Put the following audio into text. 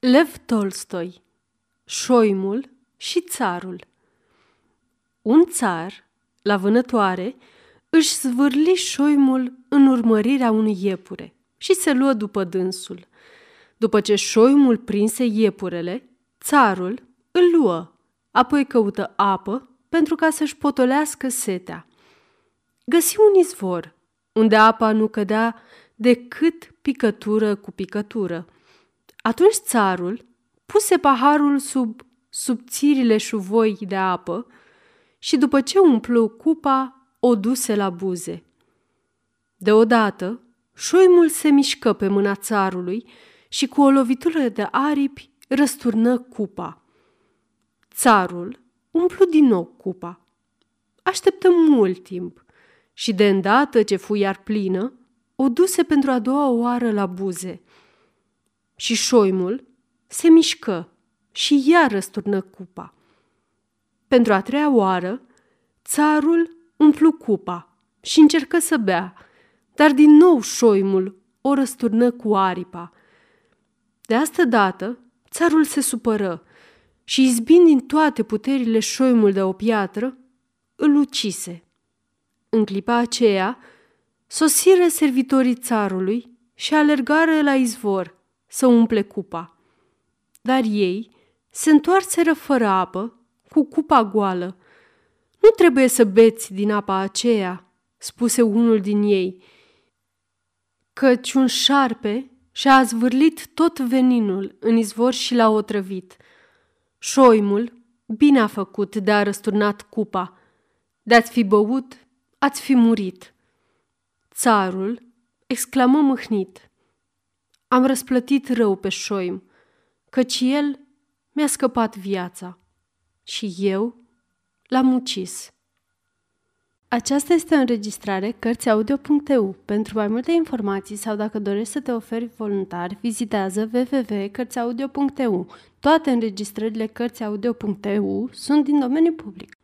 Lev Tolstoi Șoimul și țarul Un țar, la vânătoare, își zvârli șoimul în urmărirea unui iepure și se luă după dânsul. După ce șoimul prinse iepurele, țarul îl luă, apoi căută apă pentru ca să-și potolească setea. Găsi un izvor, unde apa nu cădea decât picătură cu picătură – atunci țarul puse paharul sub subțirile șuvoi de apă și după ce umplu cupa, o duse la buze. Deodată, șoimul se mișcă pe mâna țarului și cu o lovitură de aripi răsturnă cupa. Țarul umplu din nou cupa. Așteptă mult timp și de îndată ce fu iar plină, o duse pentru a doua oară la buze – și șoimul se mișcă și iar răsturnă cupa. Pentru a treia oară, țarul umplu cupa și încercă să bea, dar din nou șoimul o răsturnă cu aripa. De asta dată, țarul se supără și, izbind din toate puterile șoimul de o piatră, îl ucise. În clipa aceea, sosiră servitorii țarului și alergară la izvor – să umple cupa. Dar ei se întoarseră fără apă, cu cupa goală. Nu trebuie să beți din apa aceea, spuse unul din ei, căci un șarpe și-a zvârlit tot veninul în izvor și l-a otrăvit. Șoimul bine a făcut de a răsturnat cupa. De-ați fi băut, ați fi murit. Țarul exclamă mâhnit. Am răsplătit rău pe șoim, căci el mi-a scăpat viața și eu l-am ucis. Aceasta este o înregistrare Cărțiaudio.eu. Pentru mai multe informații sau dacă dorești să te oferi voluntar, vizitează www.cărțiaudio.eu. Toate înregistrările Cărțiaudio.eu sunt din domeniu public.